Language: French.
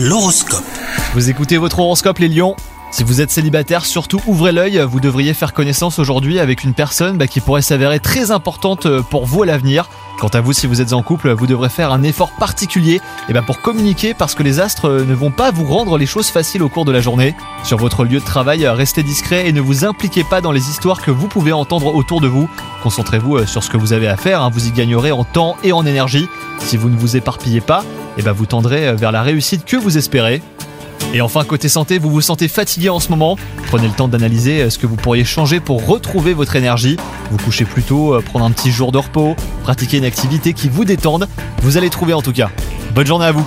L'horoscope. Vous écoutez votre horoscope les lions? Si vous êtes célibataire, surtout ouvrez l'œil, vous devriez faire connaissance aujourd'hui avec une personne bah, qui pourrait s'avérer très importante euh, pour vous à l'avenir. Quant à vous, si vous êtes en couple, vous devrez faire un effort particulier et bah, pour communiquer parce que les astres euh, ne vont pas vous rendre les choses faciles au cours de la journée. Sur votre lieu de travail, restez discret et ne vous impliquez pas dans les histoires que vous pouvez entendre autour de vous. Concentrez-vous euh, sur ce que vous avez à faire, hein. vous y gagnerez en temps et en énergie. Si vous ne vous éparpillez pas, et bah, vous tendrez vers la réussite que vous espérez. Et enfin, côté santé, vous vous sentez fatigué en ce moment Prenez le temps d'analyser euh, ce que vous pourriez changer pour retrouver votre énergie. Vous couchez plus tôt, euh, prendre un petit jour de repos, pratiquer une activité qui vous détende. Vous allez trouver en tout cas. Bonne journée à vous